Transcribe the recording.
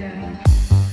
yeah.